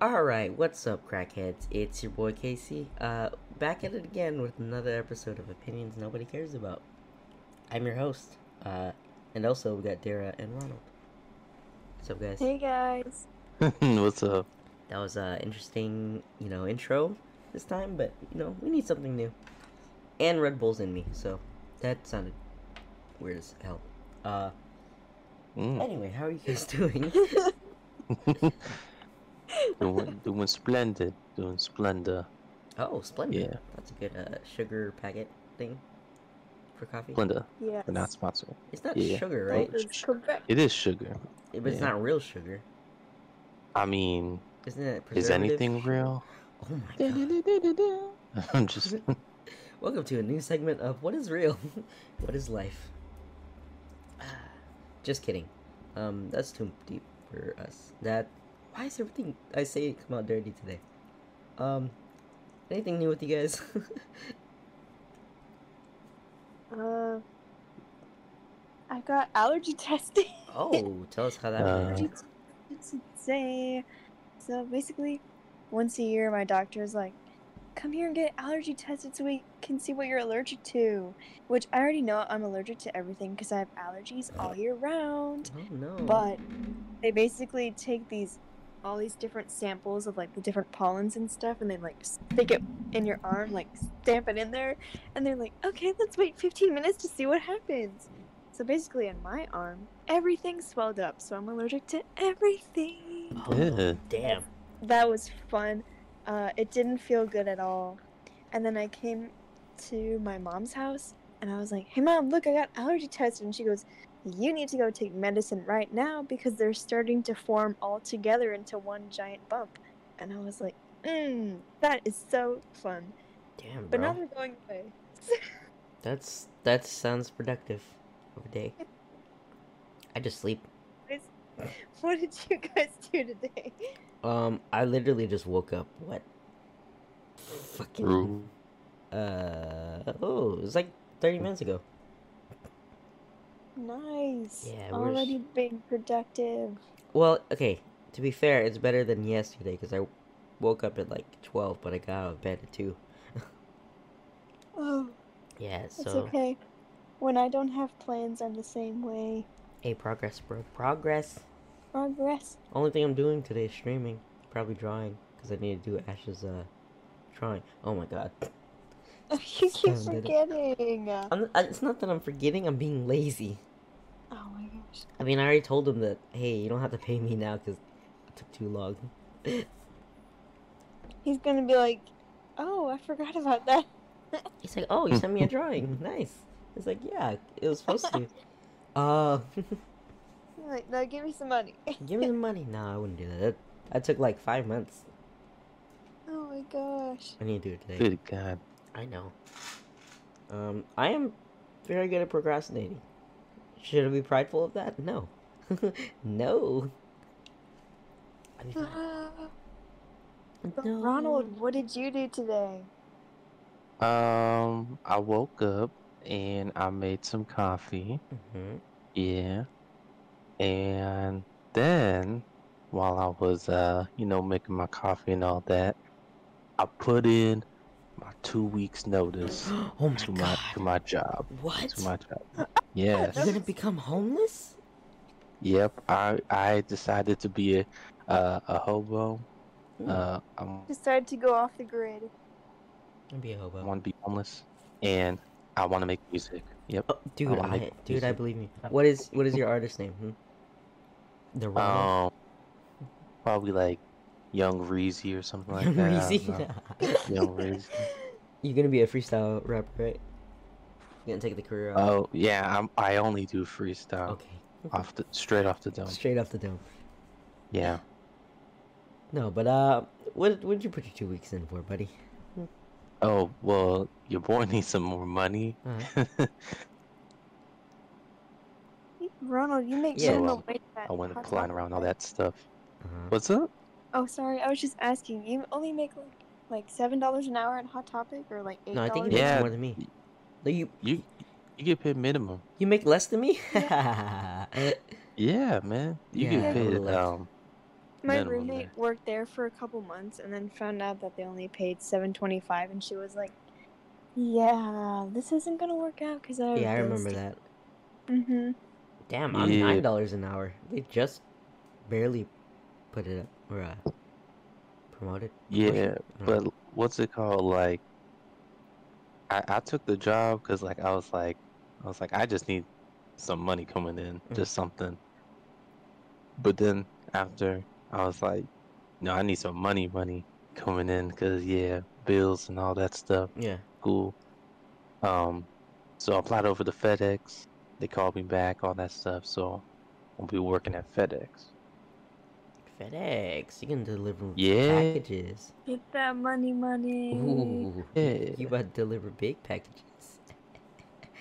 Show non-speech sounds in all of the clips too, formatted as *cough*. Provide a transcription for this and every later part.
Alright, what's up, crackheads? It's your boy Casey, uh, back at it again with another episode of Opinions Nobody Cares About. I'm your host, uh, and also we got Dara and Ronald. What's up, guys? Hey guys. *laughs* What's up? That was a interesting, you know, intro this time, but, you know, we need something new. And Red Bull's in me, so that sounded weird as hell. Uh, Mm. anyway, how are you guys *laughs* doing? *laughs* doing, doing splendid. Doing splendor. oh, splendid. Yeah. That's a good, uh, sugar packet thing for coffee. Splenda. Yes. But not sponsored. It's not Yeah. sugar, right? is correct. It is sugar. But it's not real sugar. I mean, Isn't it? is anything real? Oh my *laughs* god. *laughs* I'm just. *laughs* Welcome to a new segment of What is Real? what is Life? *sighs* Just kidding. Um, that's too deep for us. That. Why is everything I say come out dirty today? Um, anything new with you guys? *laughs* Uh, I got allergy *laughs* testing. oh, tell us how that Uh, went. Allergy testing today. So basically, once a year, my doctor is like, "Come here and get allergy tested so we can see what you're allergic to." Which I already know I'm allergic to everything because I have allergies all year round. Oh no. But they basically take these all these different samples of like the different pollens and stuff and they like stick it in your arm like stamp it in there and they're like okay let's wait 15 minutes to see what happens. So basically in my arm everything swelled up so i'm allergic to everything. Oh, damn. that was fun. Uh, it didn't feel good at all. And then i came to my mom's house and i was like hey mom look i got allergy tested and she goes you need to go take medicine right now because they're starting to form all together into one giant bump and i was like mm, that is so fun Damn, bro. but now bro. they're going away *laughs* That's that sounds productive of a day. I just sleep. what did you guys do today Um, I literally just woke up. What? Fucking. True. Uh oh, it was like thirty minutes ago. Nice Yeah, already being productive Well, okay. To be fair, it's better than yesterday because I woke up at like twelve, but I got out of bed at two. *gasps* oh Yeah, So. It's okay. When I don't have plans, I'm the same way. hey, progress, bro, progress. Progress. Only thing I'm doing today is streaming, probably drawing because I need to do Ash's uh drawing. Oh my god. *laughs* you keep forgetting. I'm, it's not that I'm forgetting. I'm being lazy. My gosh. I mean, I already told him that. Hey, you don't have to pay me now because it took too long. *laughs* He's gonna be like, oh, I forgot about that. *laughs* He's like, "Oh, you sent me a drawing. *laughs* Nice." It's like, "Yeah, it was supposed to." Uh, like, no, give me some money. give me the money. No, I wouldn't do that. that. That took like five months. oh my gosh. I need to do it today. Good God. I know. Um, I am very good at procrastinating. Should I be prideful of that? No. *laughs* no. I'm not. So, No. Ronald, what did you do today? Um, I woke up and I made some coffee. Mhm. Yeah. And then, while I was, uh, you know, making my coffee and all that, I put in my two weeks notice *gasps* oh my to my god. to my job. What? To my job. Yes. You're gonna become homeless? Yep. I I decided to be a uh, a hobo. Hmm. Uh, I'm, Decided to go off the grid. I'll be a I hobo. want to be homeless, and I want to make music. Yep. Oh, dude, wanna I, make dude, I believe me. What is what is your artist name? Hmm? The Ronald. Um, probably like Young Reezy or something like that. I Reezy? don't. Young Reezy. *laughs* You're gonna be a freestyle rapper, right? You're gonna take the career off. Oh yeah, I'm. I only do freestyle okay. off the straight off the dome. Straight off the dome. Yeah. No, but uh, what what did you put your two weeks in for, buddy? Oh well, your boy *laughs* needs some more money. Uh-huh. *laughs* Ronald, you make Yeah. minimum So, wage at I went Hot flying around all that stuff. Uh-huh. What's up? Oh, sorry. I was just asking. You only make like like seven dollars an hour at Hot Topic, or like eight No, I think dollars? he makes Yeah. more than me. No, you You you get paid minimum. you make less than me? Yeah, *laughs* man. You Yeah. get paid Left. um My minimum roommate worked there for a couple months and then found out that they only paid seven twenty five, and she was like, "Yeah, this isn't gonna work out because I." Yeah, I remember that. Mm-hmm. Damn, I'm Yeah. nine dollars an hour. They just barely put it up or uh, promoted. Yeah? But what's it called? Like, I I took the job because like I was like, I was like, I just need some money coming in, Mm. just something. But then after I was like, no, I need some money, money coming in because yeah, bills and all that stuff. yeah, Cool. Um, so I applied over to FedEx. They called me back, all that stuff. So I'll be working at FedEx. FedEx. You can deliver Yeah. packages. Get that money, money. Ooh, *laughs* Yeah. you about to deliver big packages? *laughs*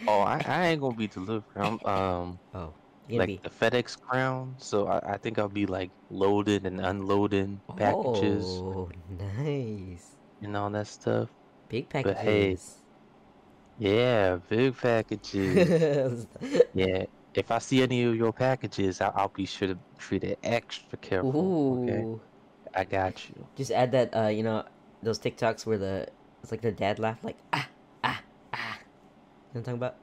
Oh, I, I ain't gonna be delivering. I'm um. Oh, like gonna the FedEx crown. So I, I think I'll be like loading and unloading packages Oh, nice. and all that stuff. Big packages. But packages. hey, Yeah, big packages. *laughs* yeah, if I see any of your packages, I, I'll be sure to treat it extra careful. Ooh. Okay, I got you. Just add that, uh, you know, those TikToks where the it's like the dad laugh, like ah ah ah. You know what I'm talking about?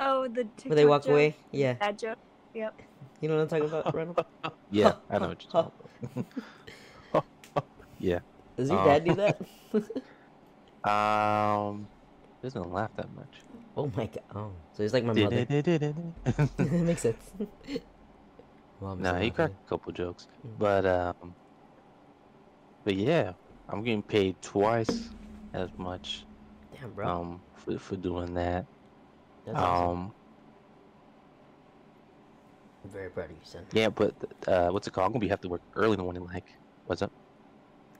Oh, the TikTok Where they walk joke? away. Yeah, That joke. Yep. you know what I'm talking about, Ronald? *laughs* *laughs* Yeah, I know what you're talking about. *laughs* yeah. Does your Uh, dad do that? Um, doesn't laugh that much. Oh my god. Oh, so he's like my mother. *laughs* Makes sense. Is Nah, he cracked a couple jokes, Mm. but um, but yeah, I'm getting paid twice as much Damn, bro. um for for doing that. That's awesome. Um, I'm very proud of you, son. yeah, but uh, what's it called? I'm gonna be have to work early in the morning. Like, what's up?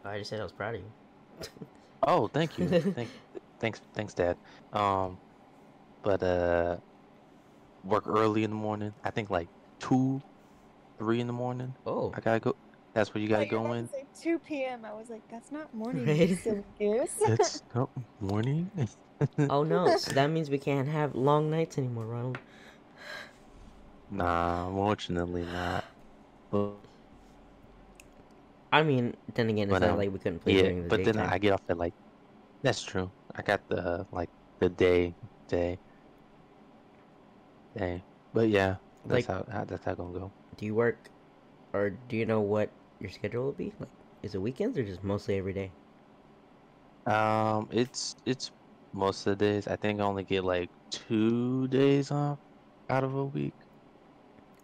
I just said I was proud of you. Oh, thank you. *laughs* Thank, thanks, thanks, Dad. Um, but uh, work early in the morning. I think like two, three in the morning. Oh, I gotta go. That's where you gotta Like, you're go in. to 2 p.m. I was like, that's not morning, Right. you silly goose. *laughs* It's not morning. *laughs* oh no. So *laughs* that means we can't have long nights anymore, Ronald. Nah, unfortunately not. But I mean, then again, it's But, not um, like we couldn't play yeah, during the but then. I get off at like. That's true. I got the like the day day. But yeah, that's Like- how, how that's how gonna go. Do you work, or do you know what your schedule will be? Like, is it weekends or just mostly every day? Um, it's it's most of the days. I think I only get like two days off out of a week.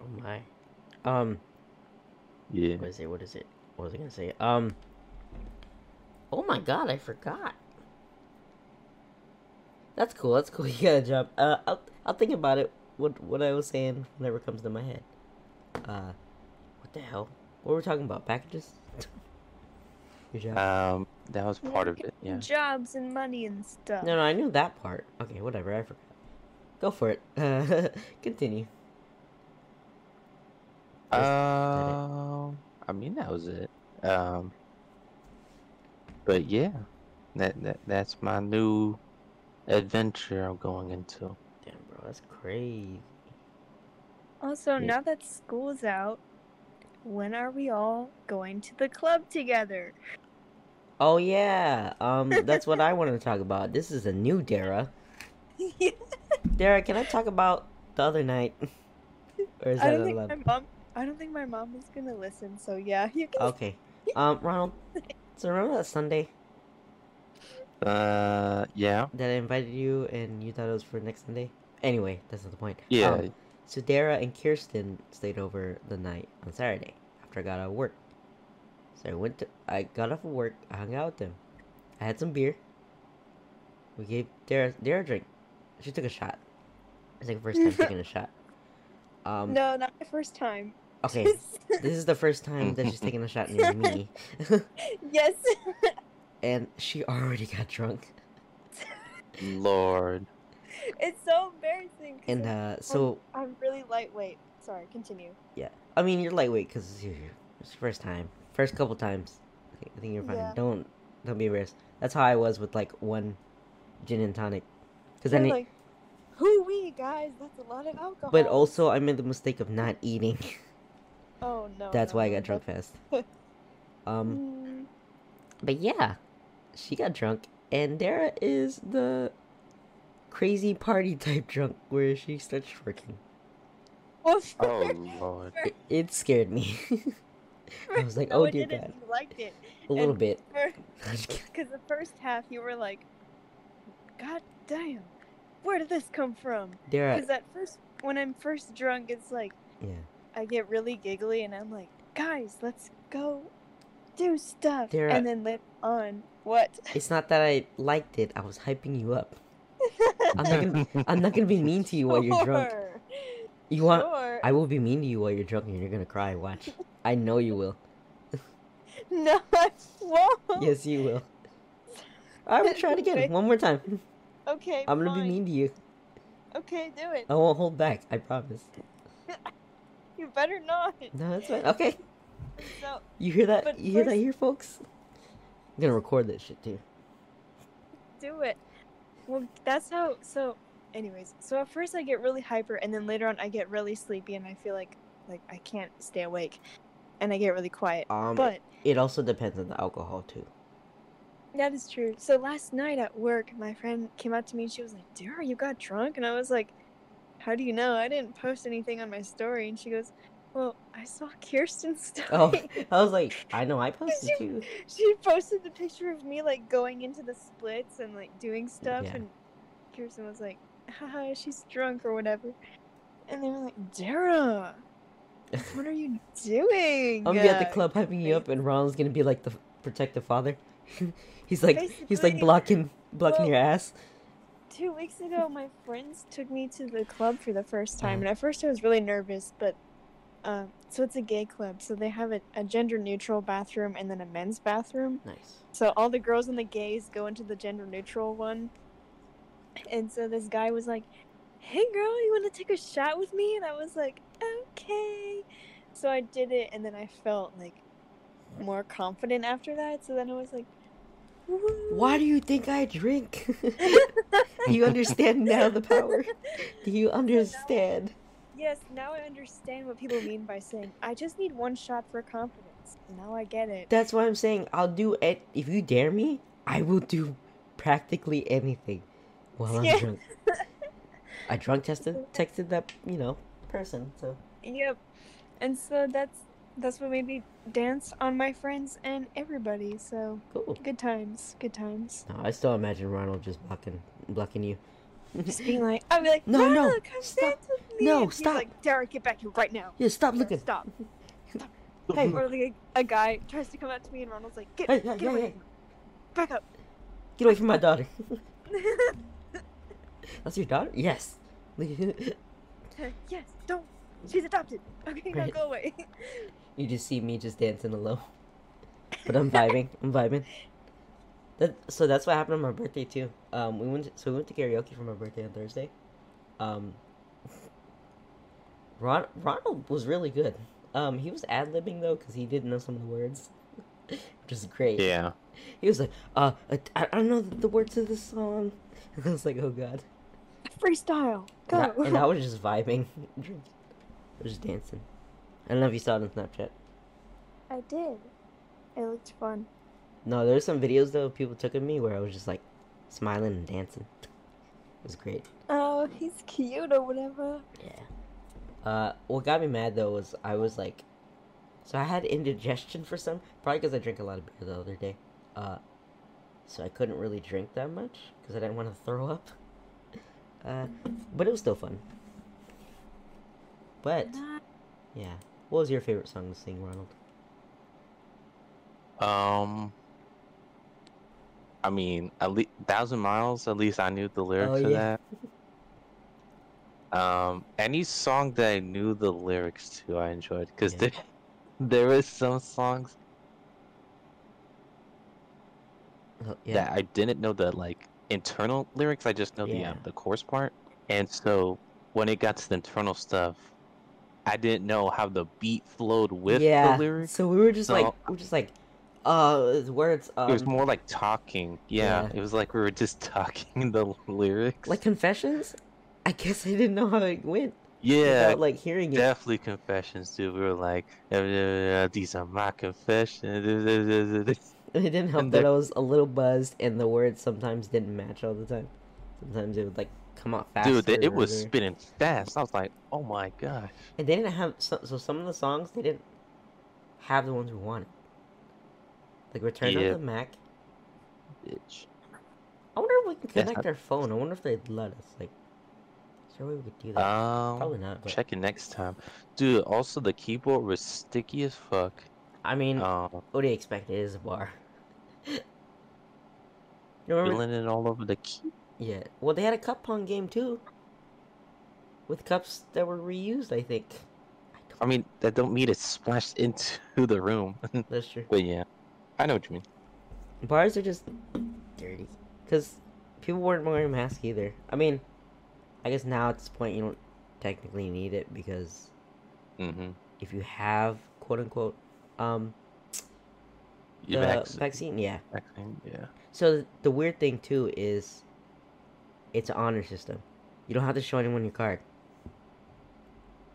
Oh my. Um, Yeah. what is it? What is it? What was I gonna say? Um. Oh my god, I forgot. That's cool. That's cool. *laughs* You got a job. Uh, I'll I'll think about it. What what I was saying whenever it comes to my head. Uh, what the hell? What were we talking about? Packages. *laughs* Your job. Um, that was part of it. Yeah. Jobs and money and stuff. no, no, I knew that part. Okay, whatever. I forgot. Go for it. Uh, *laughs* continue. Was that it? Um, I mean that was it. Um, but yeah, that that that's my new adventure I'm going into. Damn, bro, that's crazy. Also, Yeah. now that school's out, when are we all going to the club together? Oh yeah. Um, *laughs* that's what I wanted to talk about. This is a new Dara. yeah. *laughs* Dara, can I talk about the other night? or is I that don't think allowed? my mom. I don't think my mom is gonna listen. So yeah, you can. Okay. *laughs* Um, Ronald. So remember that Sunday Uh, yeah, that I invited you and you thought it was for next Sunday? Anyway, that's not the point. yeah. Um, so Dara and Kirsten stayed over the night on Saturday after I got out of work. So I went to I got off of work, I hung out with them. I had some beer. We gave Dara Dara a drink. She took a shot. It's like the first time *laughs* taking a shot. Um no, not my first time. okay. *laughs* This is the first time that she's taking a shot near me. *laughs* yes. and she already got drunk. Lord. *laughs* it's so embarrassing. And uh so I'm really lightweight. Sorry, continue. Yeah, I mean you're lightweight because it's your first time. First couple times. I think, you're fine. Yeah. Don't don't be embarrassed. That's how I was with like one gin and tonic. Cause then like, who we guys? That's a lot of alcohol. but also I made the mistake of not eating. Oh no. *laughs* That's no, why I got drunk fast. *laughs* Um, Mm, but yeah, she got drunk, and Dara is the crazy party *laughs* type drunk where she starts twerking. well, Oh, *laughs* oh lord. It, it scared me. *laughs* I was like, no, oh dear didn't. God, You liked it. a little And bit. Because the first half, you were like, God damn, where did this come from? Because at first, when I'm first drunk, it's like, yeah, I get really giggly and I'm like, guys, let's go do stuff. There- and then later on, what? it's not that I liked it. I was hyping you up. *laughs* I'm not gonna, I'm not gonna be *laughs* mean to you while you're drunk. You want? Sure. I will be mean to you while you're drunk, and you're gonna cry. Watch. I know you will. *laughs* No, I won't. Yes, you will. I will try it again. One more time. Okay, I'm gonna be mean to you. Okay, do it. I won't hold back. I promise. You better not. No, that's fine. Okay. So, You hear that? You hear that here, folks? I'm gonna record that shit too. do it. Well, that's how. So, anyways, so at first I get really hyper, and then later on I get really sleepy, and I feel like like I can't stay awake, and I get really quiet. Um, but it also depends on the alcohol too. that is true. So last night at work, my friend came up to me and she was like, "Dara, you got drunk?" And I was like, "How do you know? I didn't post anything on my story." And she goes, "Well, I saw Kirsten's *laughs* story." Oh, I was like, I know I *laughs* posted too. she posted the picture of me like going into the splits and like doing stuff Yeah. and Kirsten was like, haha, she's drunk or whatever. And they were like, Dara, *laughs* what are you doing? I'm gonna be at the Uh, club hyping you up, and Ronald's gonna be like the protective father. he's like, he's like blocking, blocking Well- your ass. Two weeks ago, my friends took me to the club for the first time, and at first I was really nervous, but uh, so it's a gay club, so they have a, a gender neutral bathroom and then a men's bathroom. Nice. So all the girls and the gays go into the gender neutral one. And so this guy was like, Hey girl, you want to take a shot with me? And I was like, Okay. So I did it, and then I felt like more confident after that. So then I was like, "Woo." Why do you think I drink? do *laughs* *laughs* you understand now the power? Do *laughs* you understand? Yes, now I understand what people mean by saying, I just need one shot for confidence. Now I get it. That's why I'm saying I'll do it. If you dare me, I will do practically anything while I'm Yeah. drunk. *laughs* I drunk tested texted that you know person. So Yep. And so that's that's what made me dance on my friends and everybody. So cool. good times, good times. No, I still imagine Ronald just blocking blocking you. Just being like, I'll be like, No, no, "Ronald, come stop. dance with. No, And he's stop. like, Derek, get back here right now. Yeah, stop looking. Stop. Hey, *laughs* Or like a, a guy tries to come up to me and Ronald's like, get, Hey, get away. Back up. get away from my daughter. *laughs* *laughs* That's your daughter? Yes. yes, don't. She's adopted. Okay, now go away. you just see me just dancing alone. But I'm vibing. I'm vibing. That so that's what happened on my birthday too. Um, we went to, so we went to karaoke for my birthday on Thursday. Um, Ron Ronald was really good. Um, he was ad libbing though because he didn't know some of the words, *laughs* which is great. Yeah. He was like, uh, I, I don't know the, the words of this song. And *laughs* I was like, oh god. Freestyle. Go. And I, and I was *laughs* just vibing, drinking. I was just dancing. I don't know if you saw it on Snapchat. I did. It looked fun. No, there's some videos though people took of me where I was just like smiling and dancing. It was great. Oh, he's cute or whatever. Yeah. Uh, what got me mad though was I was like, so I had indigestion for some, probably because I drank a lot of beer the other day. Uh, so I couldn't really drink that much because I didn't want to throw up. *laughs* Uh, but it was still fun. But yeah, what was your favorite song to sing, Ronald? Um. I mean, at least thousand miles. At least I knew the lyrics Oh, of yeah. that. *laughs* Um, any song that I knew the lyrics to, I enjoyed because Yeah. there, *laughs* there was some songs Oh, yeah. that I didn't know the like internal lyrics. I just know the um, the chorus part, and so when it got to the internal stuff, I didn't know how the beat flowed with yeah. the lyrics. So we were just like, we were just like, uh, words. Um, it was more like talking. Yeah, yeah. it was like we were just *laughs* talking the lyrics. like confessions. *laughs* I guess I didn't know how it went. Yeah, without like hearing it. definitely confessions too. We were like, "Uh, uh, these are my confessions. *laughs* It didn't help And that I was a little buzzed, and the words sometimes didn't match all the time. Sometimes it would like come out fast. Dude, it, was or- spinning fast. I was like, oh my gosh. And they didn't have so, so some of the songs they didn't have the ones we wanted. Like Return Yeah. of the Mack. Bitch. I wonder if we can Yeah, connect I- our phone. I wonder if they'd let us. Like, there a way we could do that? Um, Probably not. But check it next time. Dude, also the keyboard was sticky as fuck. I mean, Um, what do you expect? It is a bar. *laughs* you remember? feeling it all over the key. Yeah. Well, they had a cup pong game too. With cups that were reused, I think. I. I mean, that don't mean it splashed into *laughs* the room. *laughs* That's true. but yeah, I know what you mean. Bars are just dirty. Because people weren't wearing masks either. I mean, I guess now at this point you don't technically need it because Mm-hmm. if you have quote unquote um the Vac- vaccine, yeah. vaccine, yeah. So the weird thing too is it's an honor system. You don't have to show anyone your card.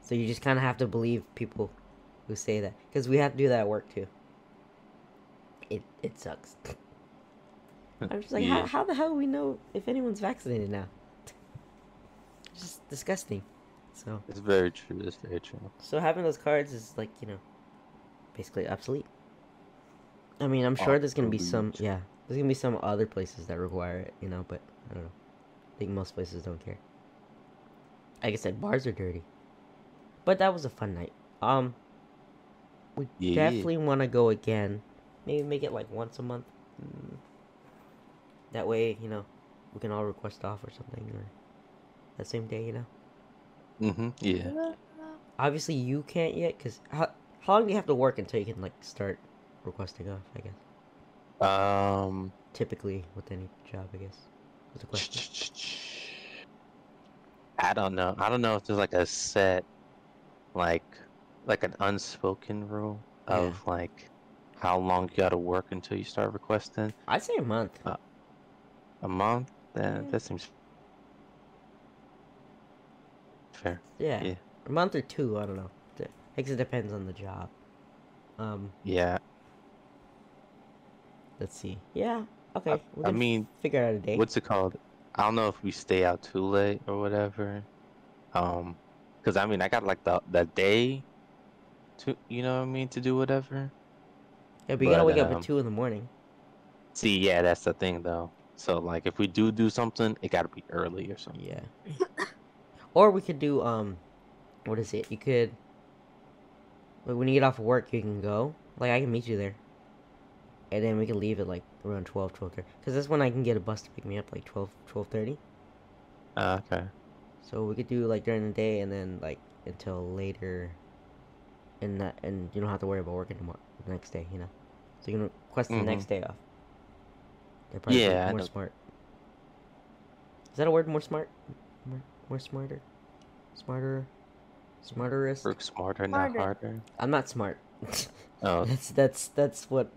So you just kind of have to believe people who say that because we have to do that at work too. It it sucks. *laughs* I'm just like, Yeah. how, how the hell do we know if anyone's vaccinated now? It's just disgusting. So It's very true. It's very true. so having those cards is like you know, basically obsolete. I mean, I'm sure there's gonna be some yeah, there's gonna be some other places that require it, you know, but I don't know. I think most places don't care. Like I said, bars are dirty. But that was a fun night. Um, we Yeah. definitely want to go again. Maybe make it like once a month. Mm. That way, you know, we can all request off or something, or that same day, you know. Mm-hmm. Yeah. *laughs* Obviously, you can't yet, cause how how long do you have to work until you can like start requesting off? I guess Um. typically with any job, I guess. Was the question. I don't know. I don't know if there's like a set, like, like an unspoken rule Yeah. of like how long you gotta work until you start requesting. I'd say a month. A month? Then Yeah. that seems fair. yeah. yeah. a month or two. I don't know. D- I guess it depends on the job. Um, Yeah. let's see. Yeah. Okay. we I mean, figure out a day. what's it called? I don't know if we stay out too late or whatever. Um, because I mean, I got like the the day to, you know what I mean, to do whatever. yeah, but you gotta but, wake up um, at two in the morning. See, yeah, that's the thing though. So like, if we do do something, it gotta be early or something. Yeah. *laughs* or we could do um, what is it? You could. Like when you get off of work, you can go. Like I can meet you there. And then we can leave at like around 12, 12 Because that's when I can get a bus to pick me up, like 12, 12 Uh, okay. So we could do like during the day and then like until later. And that, and you don't have to worry about working tomorrow, the next day, you know. So you can request the Mhm. next day off. They're probably Yeah, more smart. Is that a word? More smart? More, more smarter? Smarter? Smarterist? Work smarter, Smarter. not harder. I'm not smart. *laughs* Oh, that's that's that's what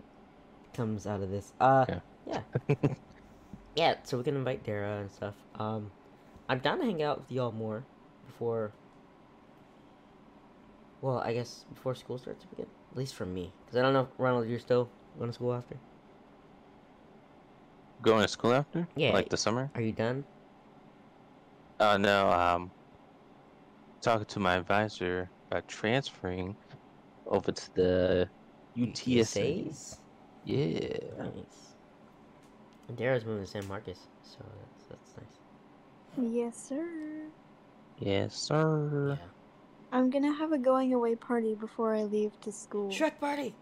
comes out of this. Uh, Okay. yeah, *laughs* yeah. So we can invite Dara and stuff. Um, I'm down to hang out with y'all more before. Well, I guess before school starts again. At least for me, because I don't know, Ronald, you're still going to school after. going to school after? Yeah. Like the summer? Are you done? Uh, no. Um, talking to my advisor about transferring over to the UTSA. UTSAs? Yeah. Nice. And Dara's moving to San Marcos, so that's that's nice. Yes, sir. Yes, sir. Yeah. I'm gonna have a going away party before I leave to school. Shrek party.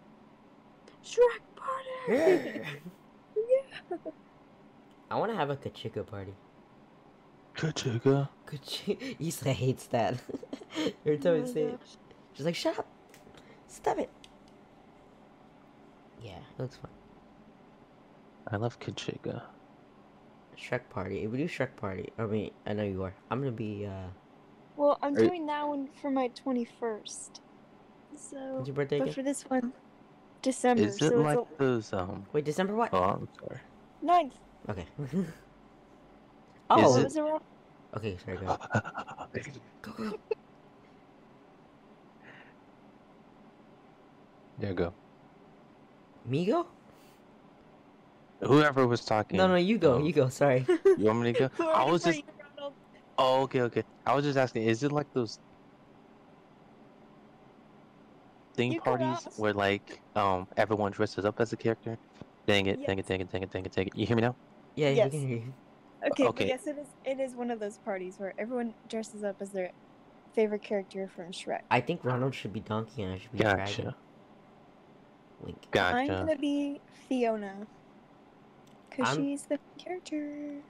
Shrek party! Yeah *laughs* I want to have a Kachika party. Kachiga. Kachika. Issa hates that. Every time I Oh my say it, she's like, "Shut up, stop it." Yeah, it looks fun. I love Kachiga. Shrek party. If we do Shrek party, I mean, I know you are. I'm gonna be. uh Well, I'm Are you- doing that one for my 21st. So, When's your birthday but again? for this one, December. Is it it's like those um? Wait, December what? Oh, I'm sorry. a ninth. Okay. *laughs* Oh, is it... okay, sorry, go. *laughs* go, go. There you go. Me go? Whoever was talking. No, no, you go, oh. you go. Sorry. *laughs* You want me to go? *laughs* I was just. Oh, okay, okay. I was just asking. Is it like those thing you parties where like um everyone dresses up as a character? Dang it! Yes. Dang it! Dang it! Dang it! Dang it! Dang it! You hear me now? Yeah, yes. can hear you. Okay, okay. but yes, it is. It is one of those parties where everyone dresses up as their favorite character from Shrek. I think Ronald should be Donkey and I should be Dragon. Gotcha. Link. I'm gonna be Fiona, cause I'm- she's the character.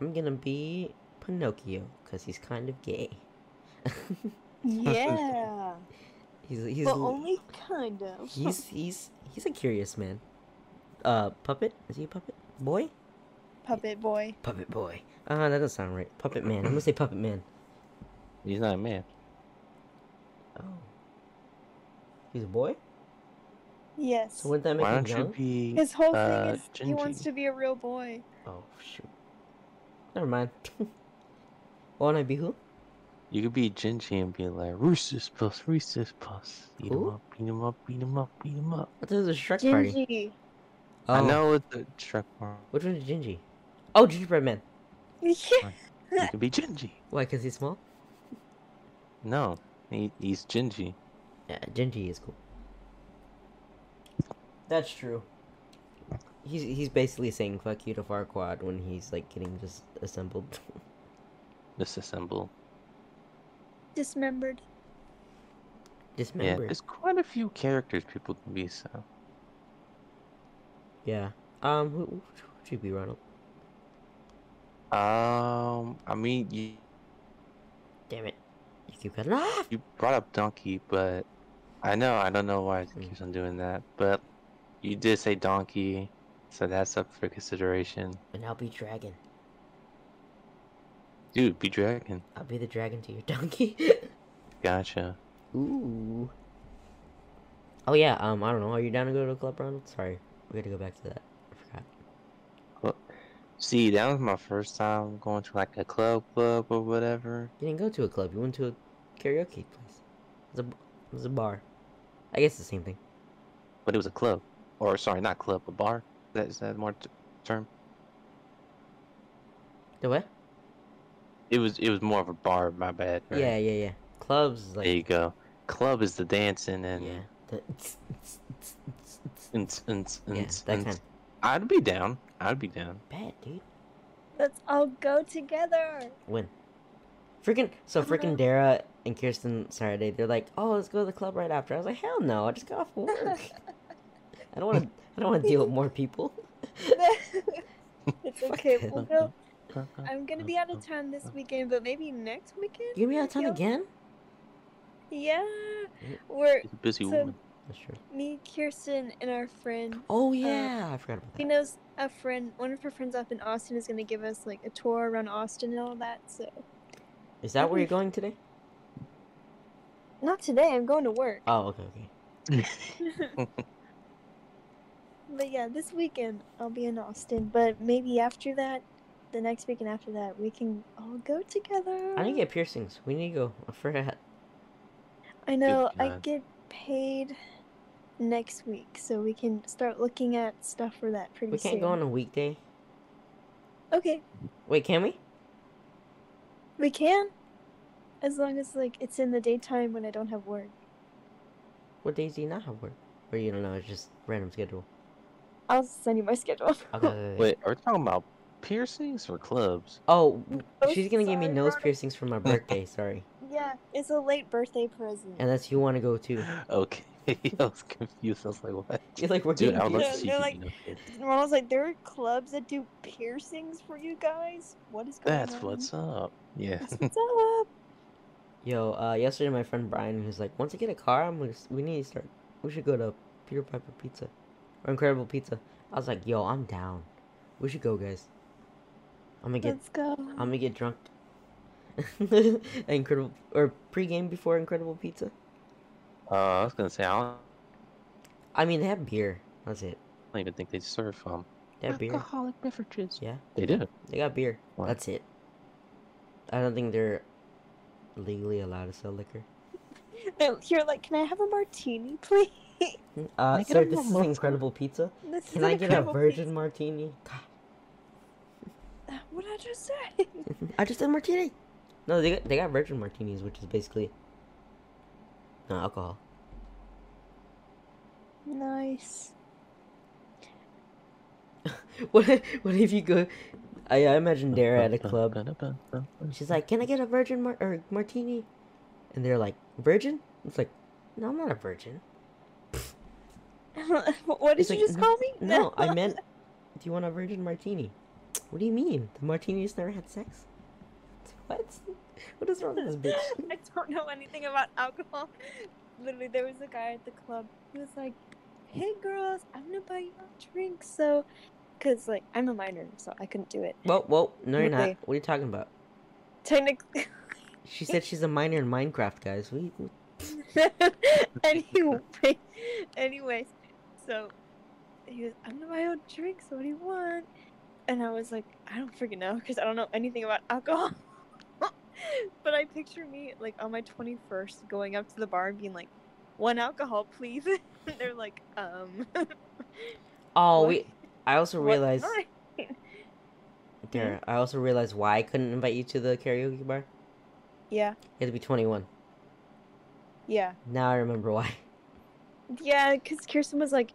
I'm gonna be Pinocchio because he's kind of gay. *laughs* Yeah, he's he's but only kind of. he's he's he's a curious man. Uh, puppet? Is he a puppet boy? Puppet boy. Puppet boy. Uh, that doesn't sound right. Puppet man. I'm gonna say puppet man. He's not a man. Oh, he's a boy. Yes. So wouldn't that make Why him don't you young? be? His whole uh, thing is he wants to be a real boy. Oh shoot. Never mind. *laughs* Wanna be who? You could be Gingy and be like Rooster's Puss, Rooster's Puss. Beat him up, beat him up, beat him up, beat him up. I thought it was a Shrek party. Gingy. Oh, I know it's the Shrek part. Which one's Gingy? Oh, Gingerbread Man. Yeah. You can be Gingy. Why? Cause he's small. No, he, he's Gingy. Yeah, Gingy is cool. That's true. He's he's basically saying fuck you to Farquaad when he's like getting just assembled. *laughs* Disassemble. Dismembered. Dismembered. Yeah, Dismembered. there's quite a few characters people can be. So Yeah. Um, who, who should you be, Ronald? Um, I mean, you Damn it! You keep cutting off. you brought up Donkey, but I know I don't know why it Hmm. keeps on doing that. But you did say Donkey, so that's up for consideration. And I'll be dragon. Dude, be Dragon. I'll be the dragon to your *laughs* donkey. Gotcha. Ooh. Oh yeah. Um, I don't know. Are you down to go to a club, Ronald? Sorry, we got to go back to that. See, that was my first time going to like a club, club or whatever. You didn't go to a club. You went to a karaoke place. It was a, it was a bar. I guess the same thing. But it was a club, or sorry, not club, a bar. That is that more t- term? The what? It was it was more of a bar. My bad. right? Yeah, yeah, yeah. Clubs is There you go. Club is the dancing and yeah. *laughs* The, *laughs* yeah, that kind. I'd be down. I'd be down. Bad dude. Let's all go together. When? Freaking so freaking Dara and Kirsten Saturday, they're like, oh, let's go to the club right after. I was like, hell no, I just got off work. *laughs* I don't want to. I don't want to deal with more people. it's *laughs* okay. We'll go. I'm gonna be out of town this weekend, but maybe next weekend. You gonna be out of town again? Yeah, we're She's a busy So- woman. That's true. me, Kirsten, and our friend. Oh uh, yeah, I forgot about She that. knows a friend. One of her friends up in Austin is gonna give us like a tour around Austin and all that. So Is that where you're going today? not today. I'm going to work. Oh, okay, okay. *laughs* But yeah, this weekend I'll be in Austin. But maybe after that, the next weekend after that, we can all go together. I need to get piercings. We need to go. I forgot. I know. I get paid next week, so we can start looking at stuff for that pretty soon. We can't soon. go on a weekday. Okay, Wait, can we? we can, as long as like it's in the daytime when I don't have work. What days do you not have work? Or you don't know? It's just random schedule. I'll send you my schedule. *laughs* Okay. okay, okay. Wait, are we talking about piercings or clubs? Oh, Oh, she's gonna give me nose Ronald. piercings for my birthday. Sorry. *laughs* yeah, it's a late birthday present. Unless you want to go *laughs* too. Okay, *laughs* I was confused. I was like, what? You're like, we're Dude, getting I would love to see you. like- know, kid. Ronald's like, there are clubs that do piercings for you guys. What is going That's on? what's up. Yeah. That's *laughs* what's up. Yo, uh, yesterday my friend Brian was like, once I get a car, I'm gonna, we need to start. We should go to Peter Piper Pizza or Incredible Pizza. I was like, yo, I'm down. We should go, guys. I'm gonna get. Let's go. I'm gonna get drunk. *laughs* Incredible or pregame before Incredible Pizza. Uh, I was gonna say I don't, I mean, they have beer. That's it. I don't even think they serve um They have beer. alcoholic beverages. Yeah. They do. They got beer. What? That's it. I don't think they're legally allowed to sell liquor. *laughs* No, You're like, can I have a martini, please? Uh, Make it sir, a this is incredible pizza. This Can I get a incredible virgin martini? pizza. What did I just said. *laughs* I just said martini. No, they got, they got virgin martinis, which is basically no alcohol. nice. *laughs* What if, what if you go? I, I imagine Dara at a club. She's like, "Can I get a virgin mar- or martini?" And they're like, "Virgin?" It's like, "No, I'm not a virgin." *laughs* what did It's you like, just call me? No, I *laughs* meant, do you want a virgin martini? What do you mean? The martini martini's never had sex? What? What is wrong with this bitch? *laughs* I don't know anything about alcohol. Literally, there was a guy at the club. He was like, "Hey, girls, I'm gonna buy you a drink." So, cause like I'm a minor, so I couldn't do it. Whoa, whoa, no, you're not. What are you talking about? Technically. *laughs* She said she's a minor in Minecraft, guys. We, *laughs* anyway, anyways, so he was, I'm gonna buy you a drink. So what do you want? And I was like, I don't freaking know because I don't know anything about alcohol. *laughs* but I picture me like on my 21st going up to the bar and being like, one alcohol, please. *laughs* and they're like, um. *laughs* oh, what- we. I also realized. Dara, I also realized why I couldn't invite you to the karaoke bar. Yeah, You had to be 21. yeah, Now I remember why. yeah. Because Kirsten was like,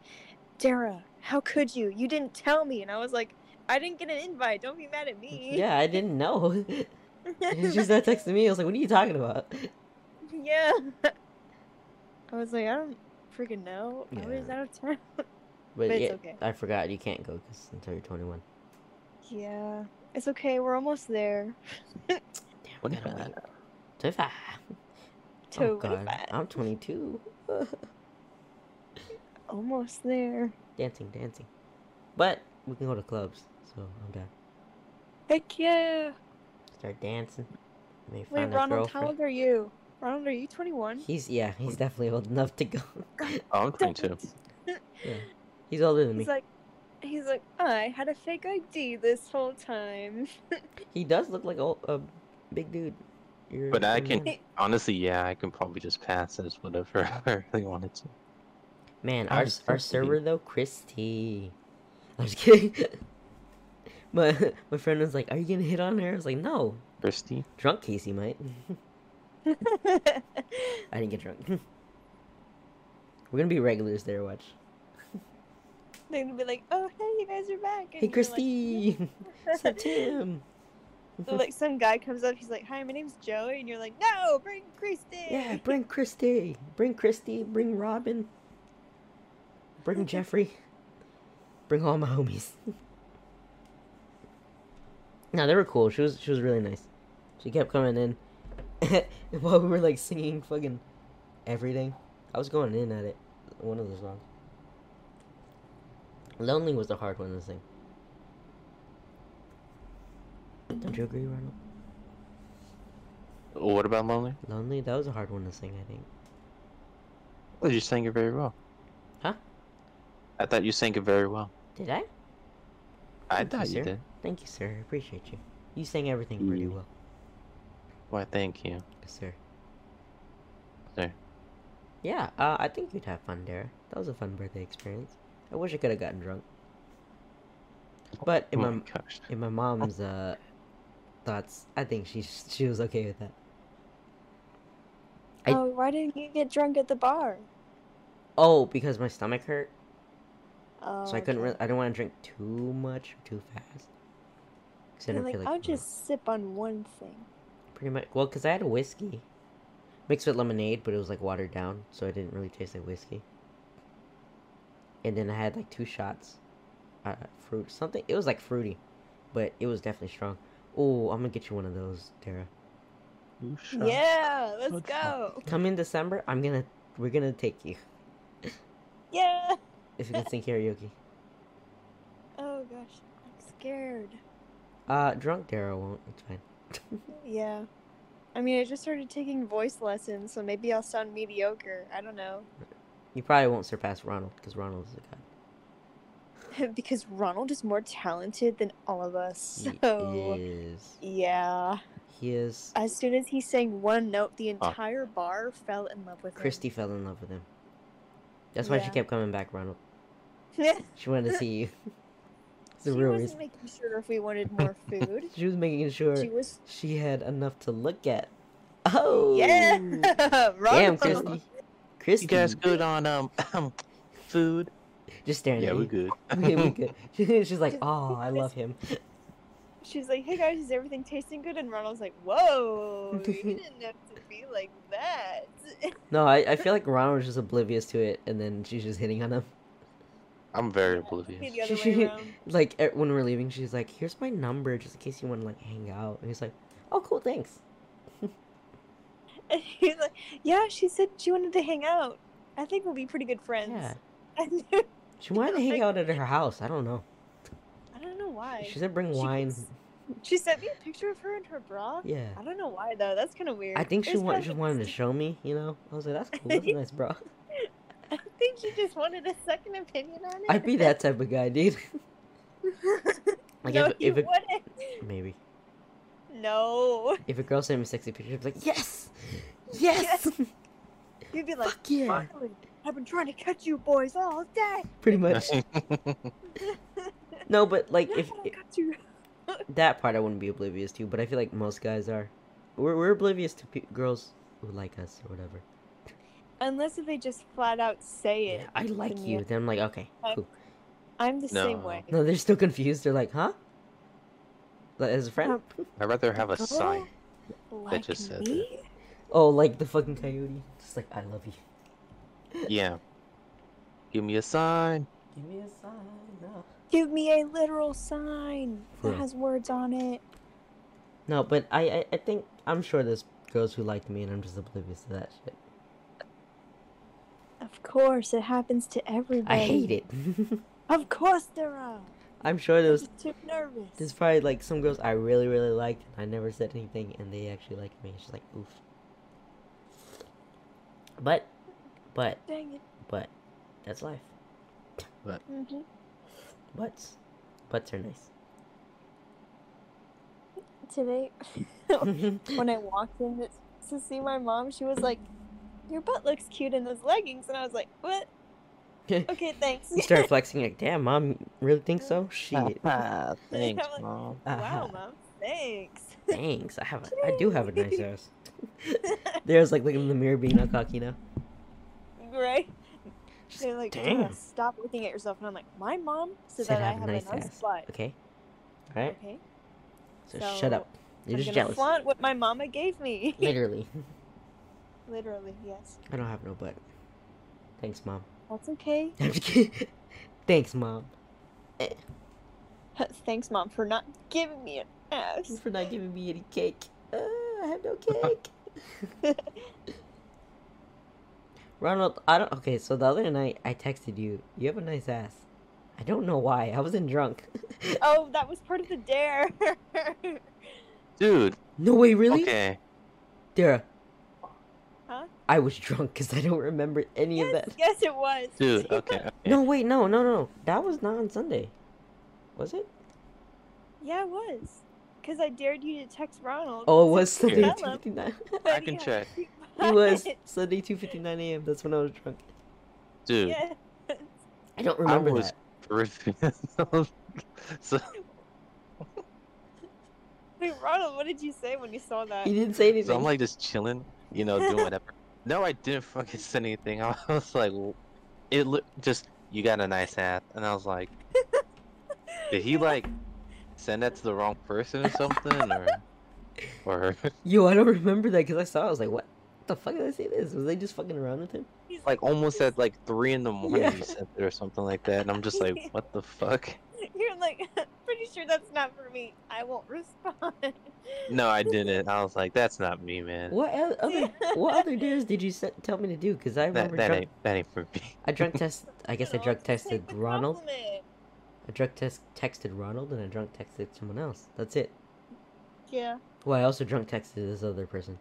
Dara, how could you? You didn't tell me. And I was like, I didn't get an invite. Don't be mad at me. Yeah, I didn't know. She just started texting me. I was like, "What are you talking about?" *laughs* Yeah. I was like, I don't freaking know. I was out of town. But, But it's yeah, okay. I forgot you can't go because until you're 21. Yeah. It's okay. We're almost there. Damn, we gotta wait. *laughs* 25. Oh god, I'm 22. *laughs* Almost there. dancing, dancing. But we can go to clubs, so I'm down. Heck yeah. Start dancing. Maybe Wait, find a Ronald, how old are you? Ronald, are you 21? He's yeah, he's definitely old enough to go. Oh, I'm 22. *laughs* yeah. He's older than me. He's like, he's like, I had a fake ID this whole time. *laughs* He does look like a, a big dude. You're, But I can- man. Honestly, yeah, I can probably just pass as whatever if *laughs* I really wanted to. Man, I our our supposed to be- server though, Christy. I'm just kidding. My *laughs* my friend was like, "Are you gonna hit on her?" I was like, "No." Christy? Drunk Casey might. I didn't get drunk. *laughs* We're gonna be regulars there. Watch. They're gonna be like, oh, hey, you guys are back. And Hey, you're like, Christy. What's up, Tim? *laughs* So like some guy comes up, he's like, "Hi, my name's Joey," and you're like, "No, bring Christy." Yeah, bring Christy. Bring Christy. Bring Robin. Bring Jeffrey. Bring all my homies. No, they were cool. She was she was really nice. She kept coming in *laughs* while we were like singing fucking everything. I was going in at it. One of the songs. Lonely was the hard one to sing. Don't you agree, Ronald? What about Lonely? Lonely, that was a hard one to sing, I think. Oh, you sang it very well. Huh? I thought you sang it very well. Did I? I Thank you, thought you did. Thank you, sir. I appreciate you. You sang everything pretty Mm. well. Why, thank you. Yes, sir. Sir. Yeah, uh, I think you'd have fun there. That was a fun birthday experience. I wish I could have gotten drunk. But in oh my my in my mom's uh thoughts, I think she she was okay with that. I- Oh, why didn't you get drunk at the bar? Oh, because my stomach hurt, Oh, so I couldn't. okay. Re- I didn't want to drink too much, too fast. Cause I You're didn't like, feel like I'll throwing up. just sip on one thing. pretty much. Well, cause I had a whiskey mixed with lemonade, but it was like watered down, so it didn't really taste like whiskey. And then I had like two shots, uh, fruit something. It was like fruity, but it was definitely strong. Oh, I'm gonna get you one of those, Tara. Yeah, let's go. Come in December. I'm gonna. We're gonna take you *laughs* Yeah. If you can sing karaoke. *laughs* Oh gosh, I'm scared. Uh, drunk Tara won't. It's fine. *laughs* Yeah. I mean, I just started taking voice lessons, so maybe I'll sound mediocre. I don't know. You probably won't surpass Ronald because Ronald is a god. *laughs* because Ronald is more talented than all of us. He is. yeah. He is. As soon as he sang one note, the Ah. entire bar fell in love with him. Christy fell in love with him. That's why she kept coming back, Ronald. She *laughs* She wanted to see you. It's *laughs* the real wasn't making sure if we wanted more food. *laughs* She was making sure she was. she had enough to look at. Oh, Yeah. Damn, Ronald. Christy. Christy. You guys good on um food? Just staring Yeah, at we you. good. we we good. She's like, oh, I love him. She's like, "Hey guys, is everything tasting good?" And Ronald's like, "Whoa, you didn't have to be like that." No, I, I feel like Ronald was just oblivious to it, and then she's just hitting on him. I'm very oblivious. the other She- Like when we're leaving, she's like, "Here's my number, just in case you want to like hang out." And he's like, "Oh, cool, thanks." And he's like, "Yeah, she said she wanted to hang out. I think we'll be pretty good friends." Yeah, *laughs* she wanted to hang Like- out at her house. I don't know. I don't know why. She said bring She wine. was- She sent me a picture of her in her bra. Yeah, I don't know why though. That's kind of weird. I think she It's want, kinda just wanted to show me. You know, I was like, "That's cool. That's a *laughs* nice bra." I think she just wanted a second opinion on it. I'd be that type of guy, dude. *laughs* Like no, if, you if it, wouldn't. maybe No. if a girl sent me a sexy picture, I'd be like, "Yes, yes, *laughs* You'd be like, fuck yeah." I've been trying to catch you boys all day. Pretty much. *laughs* No, but like Now if I got you. that part I wouldn't be oblivious to, but I feel like most guys are. We're, we're oblivious to pe- girls who like us or whatever. Unless if they just flat out say it. Yeah, I like then you. yeah. Then I'm like, okay, I- cool. I'm the same way. No, they're still confused. They're like, huh? As a friend? I'd rather have a Girl? sign. Like just says me? Oh, like the fucking coyote. Just like, I love you. Yeah. Give me a sign. Give me a sign. No. Give me a literal sign that real. has words on it. No, but I, I, I think I'm sure there's girls who like me, and I'm just oblivious to that shit. Of course, it happens to everybody. I hate it. *laughs* Of course there are. I'm sure I'm there's too nervous. there's probably like some girls I really really liked, and I never said anything, and they actually liked me. It's just like oof. But, but, Dang it. but, that's life. hmm Butts, butts are nice. Today, *laughs* when I walked in to, to see my mom, she was like, "Your butt looks cute in those leggings," and I was like, "What? *laughs* Okay, thanks." you start flexing like, damn, mom, really think so? *laughs* Shit. Ah, *laughs* Thanks, I'm like- mom. wow, Uh-huh. mom, thanks. Thanks. I have a, I do have a nice ass. There's like looking in the mirror being all cocky now. right? Just, They're like, damn. Stop looking at yourself, and I'm like, my mom said Said that I I have have a a nice nice ass. butt. Okay. All right. Okay. So, So, shut up. You're I'm just gonna jealous. flaunt what my mama gave me. Literally. Literally, yes. I don't have no butt. Thanks, mom. That's okay. *laughs* I'm just kidding. Thanks, mom. *laughs* Thanks, mom, for not giving me an ass. For not giving me any cake. Uh, I have no *laughs* cake. Ronald, I don't. Okay, so the other night I texted you. You have a nice ass. I don't know why. I wasn't drunk. oh, that was part of the dare. Dude, no way, really? okay. Dara. Huh? I was drunk because I don't remember any of yes, that. yes, it was. Dude, *laughs* okay. okay. No, wait, no, no, no. That was not on Sunday. Was it? Yeah, it was. Because I dared you to text Ronald. Oh, it was Sunday tell two him fifty nine. that *laughs* I can had check. It *laughs* was. Sunday two fifty nine a.m. That's when I was drunk. Dude, Yeah. I don't remember I remember was that. so, Wait, Ronald, what did you say when you saw that? He didn't say anything. so I'm like just chilling, you know, doing whatever. *laughs* no, I didn't fucking say anything. *laughs* I was like, it look just you got a nice ass, and I was like, *laughs* did he like send that to the wrong person or something, or or Yo, I don't remember that because I saw. it. I was like, what? the fuck did I say this? Was they just fucking around with him? He's like almost at like three in the morning Yeah. you sent it or something like that, and I'm just like, what the fuck? You're like, pretty sure that's not for me. I won't respond. No, I *laughs* didn't. I was like, that's not me, man. What other what other dares did you se- tell me to do? Because I remember that drunk, ain't that ain't for me. I drunk test. I guess I No, drunk just take texted the Ronald. compliment. I drunk test texted Ronald, and I drunk texted someone else. That's it. Yeah. Well, I also drunk texted this other person.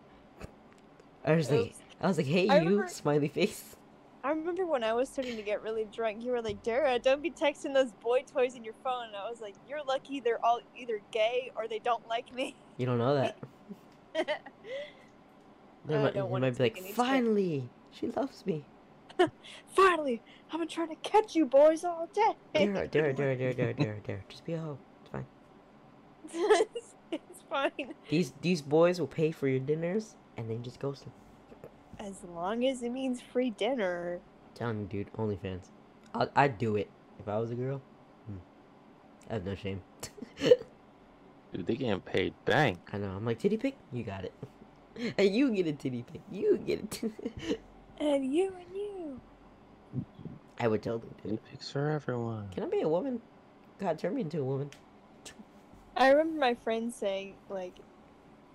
I was like, I was like, hey, I you remember- smiley face. I remember when I was starting to get really drunk, you were like, Dara, don't be texting those boy toys in your phone. And I was like, you're lucky they're all either gay or they don't like me. You don't know that. *laughs* They might, don't they might be like, finally, she loves me. *laughs* Finally, I've been trying to catch you boys all day. Dare, dare, dare, dare, dare, *laughs* dare. Just be a hoe. It's fine. it's, it's fine. These these boys will pay for your dinners and then just ghost them. As long as it means free dinner. telling you, dude. OnlyFans. I'd, I'd do it if I was a girl. Hmm. I have no shame. *laughs* Dude, they getting paid. Bang. I know. I'm like titty pic. You got it. *laughs* and you get a titty pic. You get it. *laughs* And you and you. I would totally do Titty it. pics for everyone. Can I be a woman? God, turn me into a woman. I remember my friend saying, like,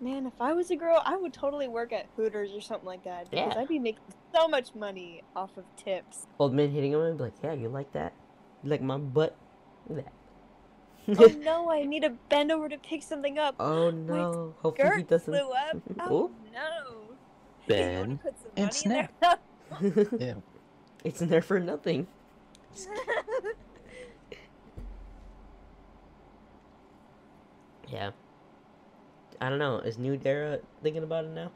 man, if I was a girl, I would totally work at Hooters or something like that. Because Yeah. I'd be making so much money off of tips. Old men hitting him and be like, yeah, you like that? You like my butt? Look at oh that. *laughs* no, I need to bend over to pick something up. oh no. Hopefully he doesn't. flew up. *laughs* Oh Oop. no. Ben You wanna put some and Snap. *laughs* Yeah. it's in there for nothing. Yeah. I don't know. Is New Dara thinking about it now?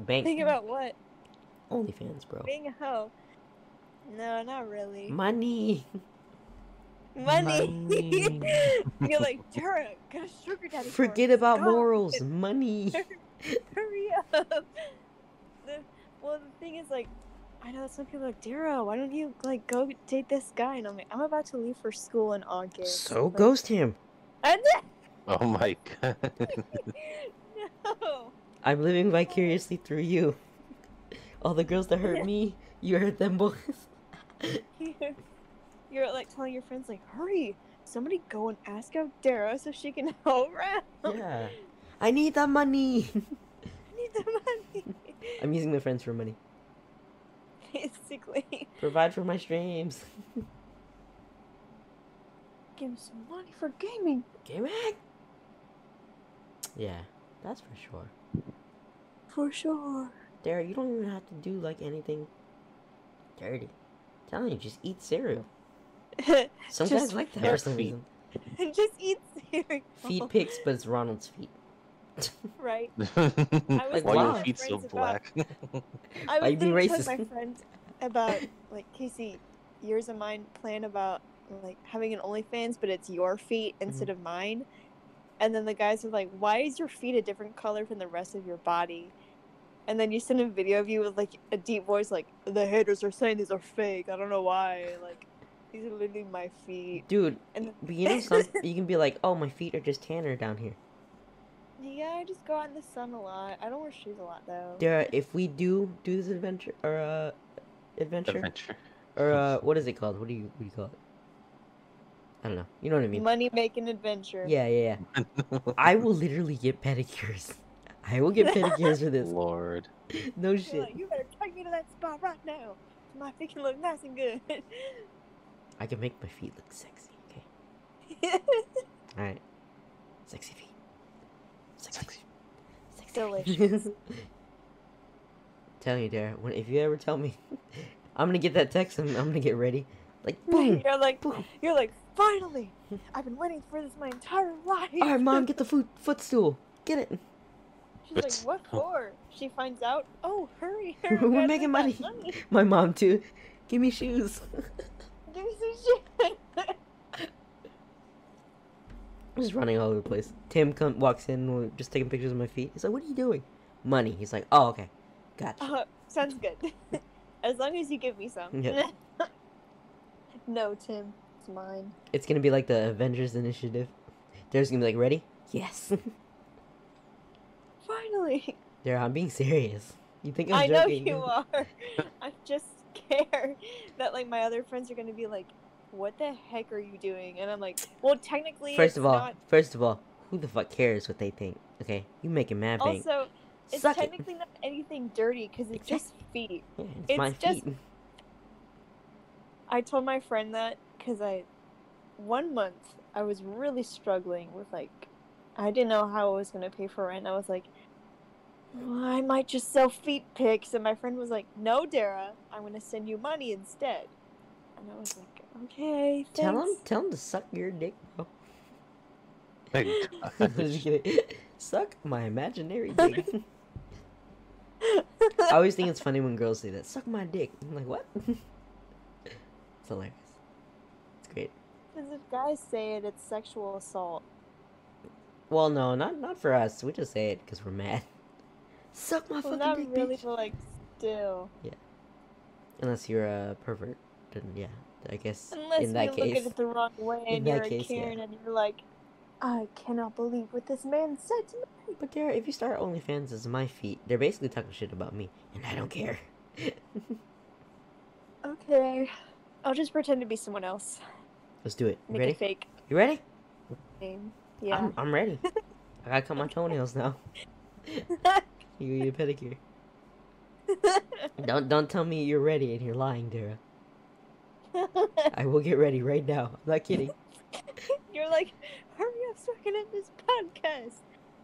Bank. Think about what? OnlyFans, bro. Being a hoe. No, not really. Money. Money. Money. *laughs* You're like, Tara, got a sugar daddy. Forget about morals. *laughs* Money. Hurry up. The, well, the thing is, like, I know some people are like, Dara, why don't you, like, go date this guy? And I'm like, I'm about to leave for school in August. So Like, ghost him. *laughs* And *laughs* Oh my god. *laughs* no. I'm living vicariously through you. All the girls that hurt me, you hurt them boys. *laughs* You're, you're, like, telling your friends, like, hurry. Somebody go and ask out Dara so she can help around. yeah. I need the money. I need the money. I'm using my friends for money. Basically. Provide for my streams. Give me some money for gaming. Gaming. Yeah, that's for sure. For sure. There, you don't even have to do like anything dirty. I'm telling you, just eat cereal. Some guys like that their for some reason. *laughs* Just eat cereal. Feet pics, but it's Ronald's feet. *laughs* Right. *laughs* Why Like, are your feet so Friends about- black? I Why was you being racist? my friend about like Casey, yours and mine plan about like having an OnlyFans, but it's your feet Mm-hmm. instead of mine. And then the guys are like, "Why is your feet a different color from the rest of your body?" And then you send a video of you with like a deep voice, like, "The haters are saying these are fake. I don't know why. Like, these are literally my feet." Dude, And but you know some *laughs* you can be like, oh, my feet are just tanner down here. yeah, I just go out in the sun a lot. I don't wear shoes a lot though. Dara, if we do do this adventure or uh adventure Adventure. or uh what is it called? What do you what do you call it? I don't know. You know what I mean? Money making adventure. Yeah, yeah, yeah. I will literally get pedicures. I will get pedicures for this. *laughs* Lord. No You're shit. like, you better take me to that spot right now. My feet can look nice and good. I can make my feet look sexy. Okay. *laughs* All right. Sexy feet. Sexy. Sexy. Sexy. Delicious. *laughs* Telling you, Dara, when if you ever tell me, I'm gonna get that text. I'm, I'm gonna get ready. Like boom, you're like, boom. you're like, finally! I've been waiting for this my entire life. All right, mom, get the foot footstool. Get it. She's like, what for? She finds out. Oh, hurry! *laughs* We're hurry, we gotta making make that money. *laughs* My mom too. Give me shoes. *laughs* Give me some shit. I'm just running all over the place. Tim come walks in, we're just taking pictures of my feet. He's like, "What are you doing?" Money. He's like, "Oh, okay, gotcha." uh, sounds good. as long as you give me some. Yeah. no, Tim, mine. It's gonna be like the Avengers Initiative. There's gonna be like, "Ready?" Yes. *laughs* Finally. there, I'm being serious. You think I'm I know you *laughs* are. I'm just scared that like my other friends are gonna be like, "What the heck are you doing?" And I'm like, "Well, technically, First of all, not. first of all, who the fuck cares what they think? Okay, you making mad bank. Also, it's Suck it. technically not anything dirty because it's just feet." Yeah, it's, it's my just- feet. I told my friend that because I, one month I was really struggling with like, I didn't know how I was gonna pay for rent. I was like, well, I might just sell feet pics, and my friend was like, "No, Dara, I'm gonna send you money instead." And I was like, "Okay, thanks." Tell him, tell him to suck your dick, bro. *laughs* Just kidding. Suck my imaginary dick. *laughs* I always think it's funny when girls say that. Suck my dick. I'm like, what? *laughs* it's hilarious. It's. Because if guys say it, it's sexual assault. Well, no, not not for us. We just say it because we're mad. *laughs* Suck my Well, fucking not dick, really, bitch. but like, still. Yeah. Unless you're a pervert, then yeah, I guess Unless in that you case. look at it the wrong way and you're case, a yeah. Karen and you're like, I cannot believe what this man said to me. But there, if you start OnlyFans as my feet, they're basically talking shit about me, and I don't care. *laughs* Okay. I'll just pretend to be someone else. Let's do it. Make ready? a fake You ready? Yeah. I'm, I'm ready. *laughs* I gotta cut my toenails now. *laughs* You need a pedicure. *laughs* Don't don't tell me you're ready and you're lying, Dara. I will get ready right now. I'm not kidding. you're like, hurry up so I can end this podcast.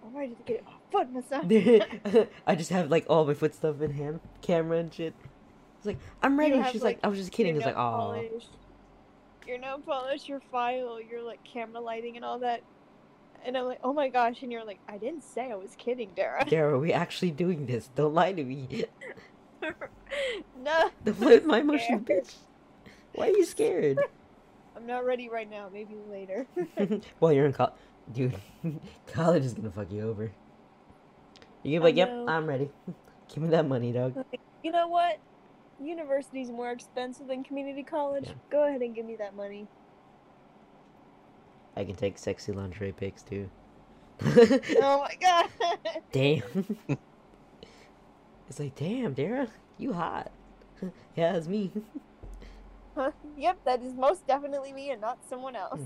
I'm ready to get my foot massage. I just have like all my foot stuff in hand, camera and shit. It's like I'm ready. have, She's like, like, I was just kidding. It's like, oh, polish, Your nail polish, your file, your like camera lighting and all that. And I'm like, oh my gosh. And you're like, I didn't say I was kidding, Dara. *laughs* Dara, are we actually doing this? Don't lie to me. *laughs* no. Don't flip my *laughs* emotions, bitch. Why are you scared? I'm not ready right now. Maybe later. well, you're in college, dude, college is gonna fuck you over. You're gonna be like, yep. I'm ready. Give me that money, dog. you know what? University's more expensive than community college. Yeah. Go ahead and give me that money. I can take sexy lingerie pics too. *laughs* oh my god. *laughs* damn. it's like, damn, Dara, you hot. *laughs* yeah, it's me. Huh? yep, that is most definitely me and not someone else.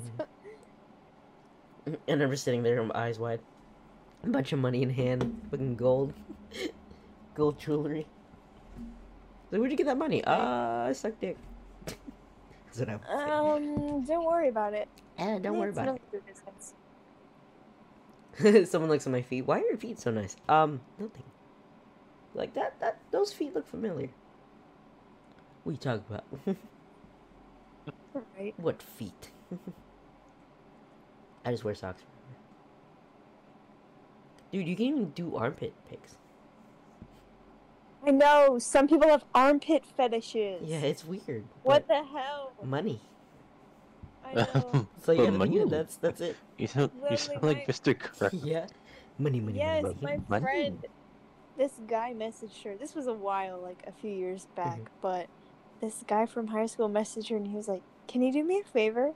And I'm just sitting there, eyes wide. A bunch of money in hand, fucking gold, gold jewelry. Like, where'd you get that money? Uh, I suck dick. That's what I would um, don't worry about it. Eh, don't worry about none of your business. it. *laughs* Someone looks at my feet. Why are your feet so nice? Um, nothing. Like that. That those feet look familiar. What are you talking about? Alright. *laughs* what feet? *laughs* I just wear socks. Dude, you can even do armpit pics. I know, some people have armpit fetishes. Yeah, it's weird. What the hell? money? I know. *laughs* So you But gotta money. That's that's it. You sound, you sound like my- Mr. Krabs. *laughs* yeah. Money, money, yes, money. Yes, my Money. friend, this guy messaged her. This was a while, like a few years back, mm-hmm. but this guy from high school messaged her and he was like, Can you do me a favor?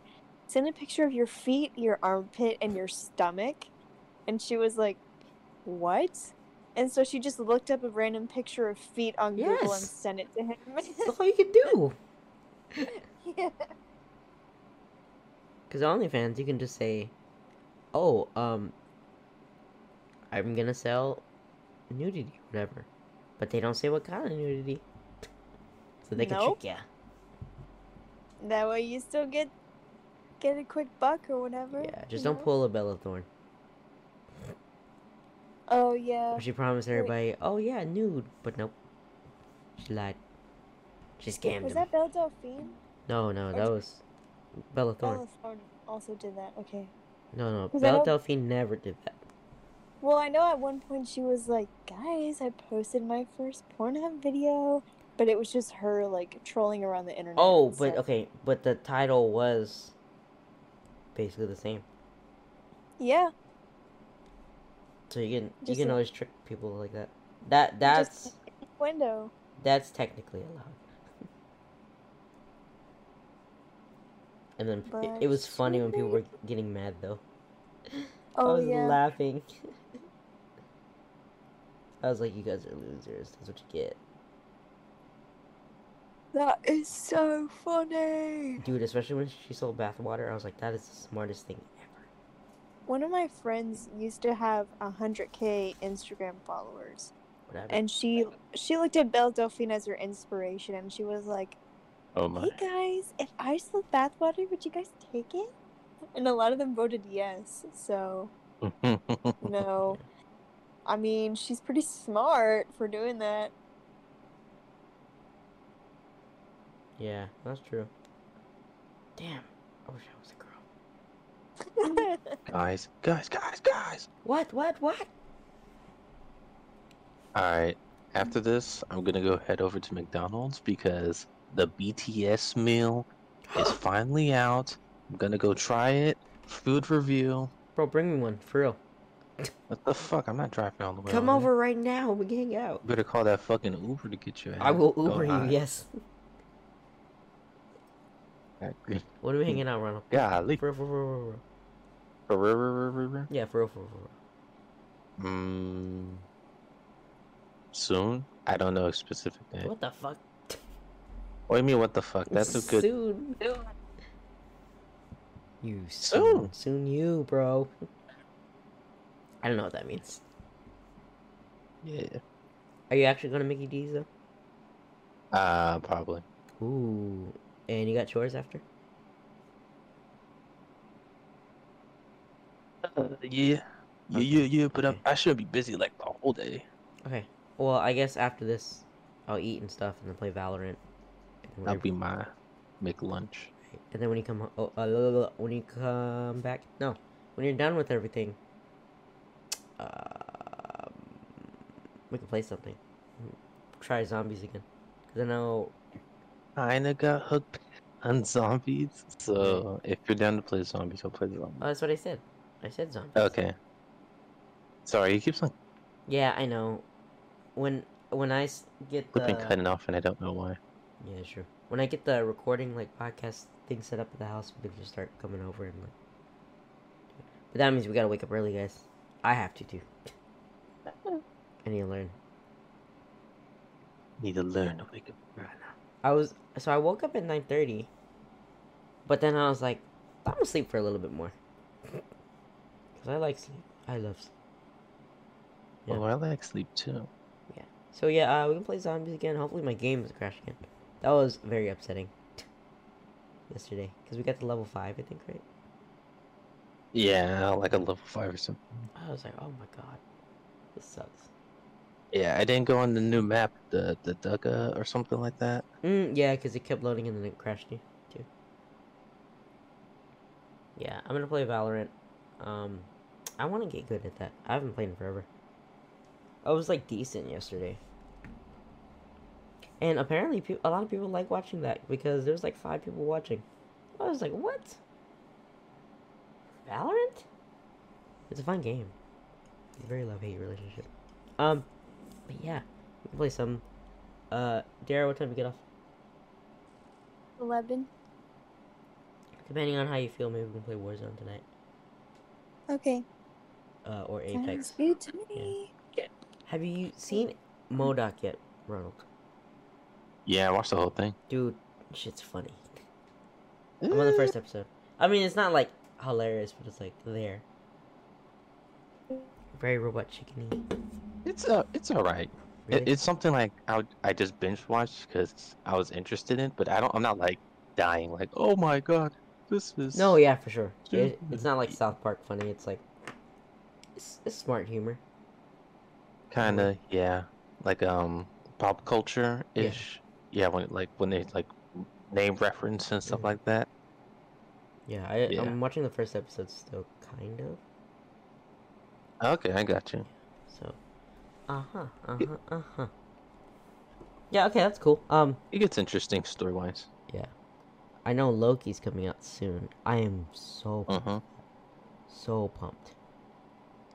Send a picture of your feet, your armpit, and your stomach. And she was like, What? And so she just looked up a random picture of feet on Google and sent it to him. *laughs* That's all you can do. yeah. Because OnlyFans, you can just say, "Oh, um, I'm gonna sell nudity, whatever," but they don't say what kind of nudity, so they can Nope. trick ya. That way you still get get a quick buck or whatever. Yeah, just don't know? pull a Bella Thorne. Oh yeah. She promised everybody, "Oh yeah, nude," but nope, she lied. She scammed Was him. that Belle Delphine? No, no, or that was Bella Thorne. Bella Thorne also did that. Okay. No, no, Belle Delphine never did that. Well, I know at one point she was like, "Guys, I posted my first Pornhub video," but it was just her like trolling around the internet. Oh, but stuff. okay, but the title was basically the same. Yeah. So you can Just you can like- always trick people like that. That that's window. that's technically allowed. *laughs* And then it, it was funny when people were *laughs* getting mad though. Oh I was yeah. laughing. *laughs* I was like, "You guys are losers. That's what you get, That is so funny. dude." Especially when she sold bathwater, I was like, "That is the smartest thing ever." One of my friends used to have hundred k Instagram followers, Whatever. and she she looked at Belle Delphine as her inspiration, and she was like, Oh my. "Hey guys, if I sold bathwater, would you guys take it?" And a lot of them voted yes. So *laughs* no, I mean she's pretty smart for doing that. yeah, that's true. Damn, I wish I was a. guys, guys, guys, guys. What? What? What? Alright. after this, I'm gonna go head over to McDonald's because the BTS meal is *gasps* finally out. I'm gonna go try it. Food review. Bro, bring me one for real. What the fuck? I'm not driving all the way. Come over. over right now. We can hang out. Better call that fucking Uber to get you. Out. I will Uber you. Yes. Okay. What are we hanging out, Ronald? Golly. For real, for real, for real, for real. Mm, Yeah, for real, for real, for real. soon? I don't know a specific date. What the fuck? What do you mean? What the fuck? That's a good. Soon. You soon. Soon. Soon you, bro. I don't know what that means. Yeah. Are you actually going to Mickey D's, though? Uh, probably. Ooh. And you got chores after? Uh, yeah. Yeah, yeah, yeah. But I'm, I shouldn't be busy like the whole day. Okay. Well, I guess after this, I'll eat and stuff and then play Valorant. And That'll be my make lunch. And then when you come, oh, uh, when you come back, no, when you're done with everything, um, we can play something. Try zombies again, cause I know. I Kinda got hooked on zombies. So if you're down to play zombies, I'll play zombies. Oh, that's what I said. I said zombies. Okay. Sorry, you keep on Yeah, I know. When when I get the been cutting off, and I don't know why. yeah, sure. When I get the recording like podcast thing set up at the house, we can just start coming over and like. But that means we gotta wake up early, guys. I have to too. I need to learn. Need to learn to wake up. Right now. I was so I woke up at nine thirty, but then I was like, I'm gonna sleep for a little bit more, *laughs* cause I like sleep. I love sleep. Yeah. Oh, I like sleep too. Yeah. So yeah, uh, we can play zombies again. Hopefully my game doesn't crash again. That was very upsetting yesterday because we got to level five, I think, right? Yeah, like a level five or something. I was like, oh my god, this sucks. Yeah, I didn't go on the new map, the the Duga or something like that. Mm, yeah, because it kept loading and then it crashed you too. Yeah, I'm gonna play Valorant. Um, I want to get good at that. I haven't played in forever. I was like decent yesterday. And apparently, a lot of people like watching that because there's like five people watching. I was like, what? Valorant? It's a fun game. It's a very love hate relationship. Um, but yeah, we can play some. Uh, Dara, what time do we get off? Eleven. Depending on how you feel, maybe we can play Warzone tonight. Okay. Uh, or Sounds Apex. good to me. Have you seen M.O.D.O.K. yet, Ronald? Yeah, I watched the whole thing. Dude, shit's funny. I'm on the first episode. I mean, it's not like hilarious, but it's like there. Very robot chickeny. It's uh, it's alright. Really? It, it's something like I I just binge watched because I was interested in, but I don't. I'm not like dying. Like, oh my god, this is. no, yeah, for sure. It, it's not like South Park funny. It's like it's, it's smart humor. Kinda, yeah. Like um, pop culture ish. Yeah. when like when they like name reference and stuff Mhm. like that. Yeah, I, Yeah. I'm watching the first episode still, kind of. Okay, I got you. So, uh huh, uh huh, uh huh. Yeah, okay, that's cool. Um, It gets interesting story wise. Yeah, I know Loki's coming out soon. I am so Uh pumped. huh. So pumped.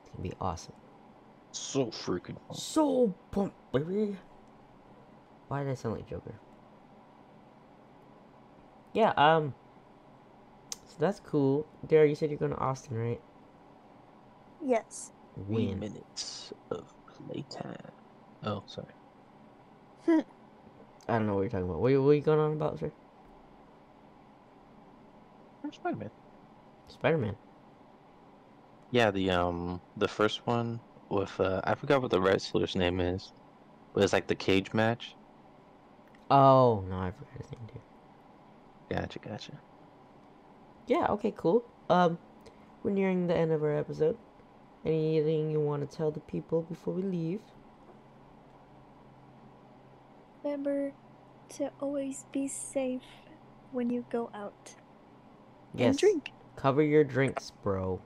It's gonna be awesome. So freaking. cool. So pumped, baby. Why did I sound like Joker? Yeah, um. So that's cool. Dara, you said you're going to Austin, right? Yes. Three When? minutes of playtime. Oh, sorry. *laughs* I don't know what you're talking about. What, what are you going on about, sir? Spider Man. Spider Man. Yeah, the um the first one with uh I forgot what the wrestler's name is, but it's like the cage match. Oh, no, I forgot his name, too. Gotcha, gotcha. Yeah, okay, cool. Um, we're nearing the end of our episode. Anything you want to tell the people before we leave? Remember to always be safe when you go out Yes. and drink, Cover your drinks, bro.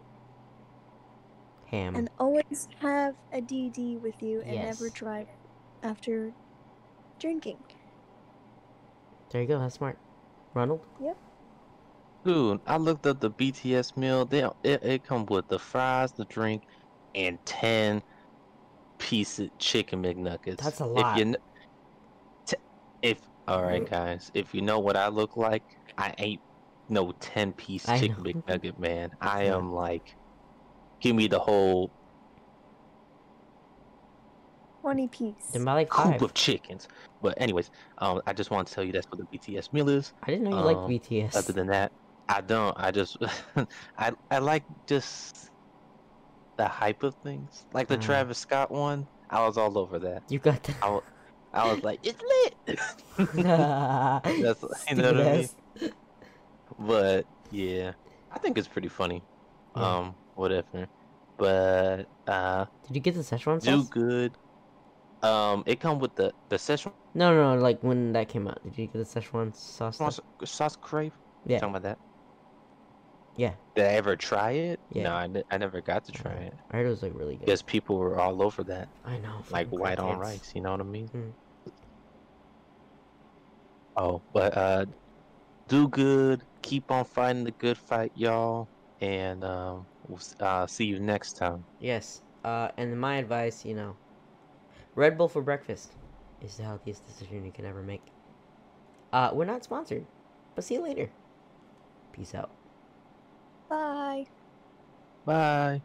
Ham. and always have a DD with you, and Yes. never drive after drinking. There you go. That's smart. Ronald. Yep. Dude, I looked up the BTS meal. They it, it come with the fries, the drink, and ten piece of chicken McNuggets. That's a If lot. you, kn- t- if all right, guys, if you know what I look like, I ain't no ten piece chicken. McNugget man. I am like, give me the whole 20 piece. Then buy like coop of chickens. But anyways, um, I just wanted to tell you that's what the BTS meal is. I didn't know you liked um, BTS. Other than that, I don't. I just, *laughs* I I like just the hype of things. Like the Ah. Travis Scott one, I was all over that. You got that. I, I was like, it's lit. *laughs* That's *laughs* you know what I mean? but yeah, I think it's pretty funny. Yeah. Um, whatever. But uh, Did you get the Szechuan sauce? do sauce? good. Um, it come with the the Szechuan No, no, no. Like when that came out, did you get the Szechuan sauce? sauce, stuff? sauce crave. Yeah. Talking about that. Yeah. Did I ever try it? Yeah. No, I, I never got to try it. I heard it was like really good. Because people were all over that, I know. like fucking white on crackheads. rice. You know what I mean? Hmm. Oh, but uh, do good. Keep on fighting the good fight, y'all. And um, we'll uh, see you next time. Yes. Uh, and my advice, you know, Red Bull for breakfast is the healthiest decision you can ever make. Uh, we're not sponsored, but see you later. Peace out. Bye. Bye.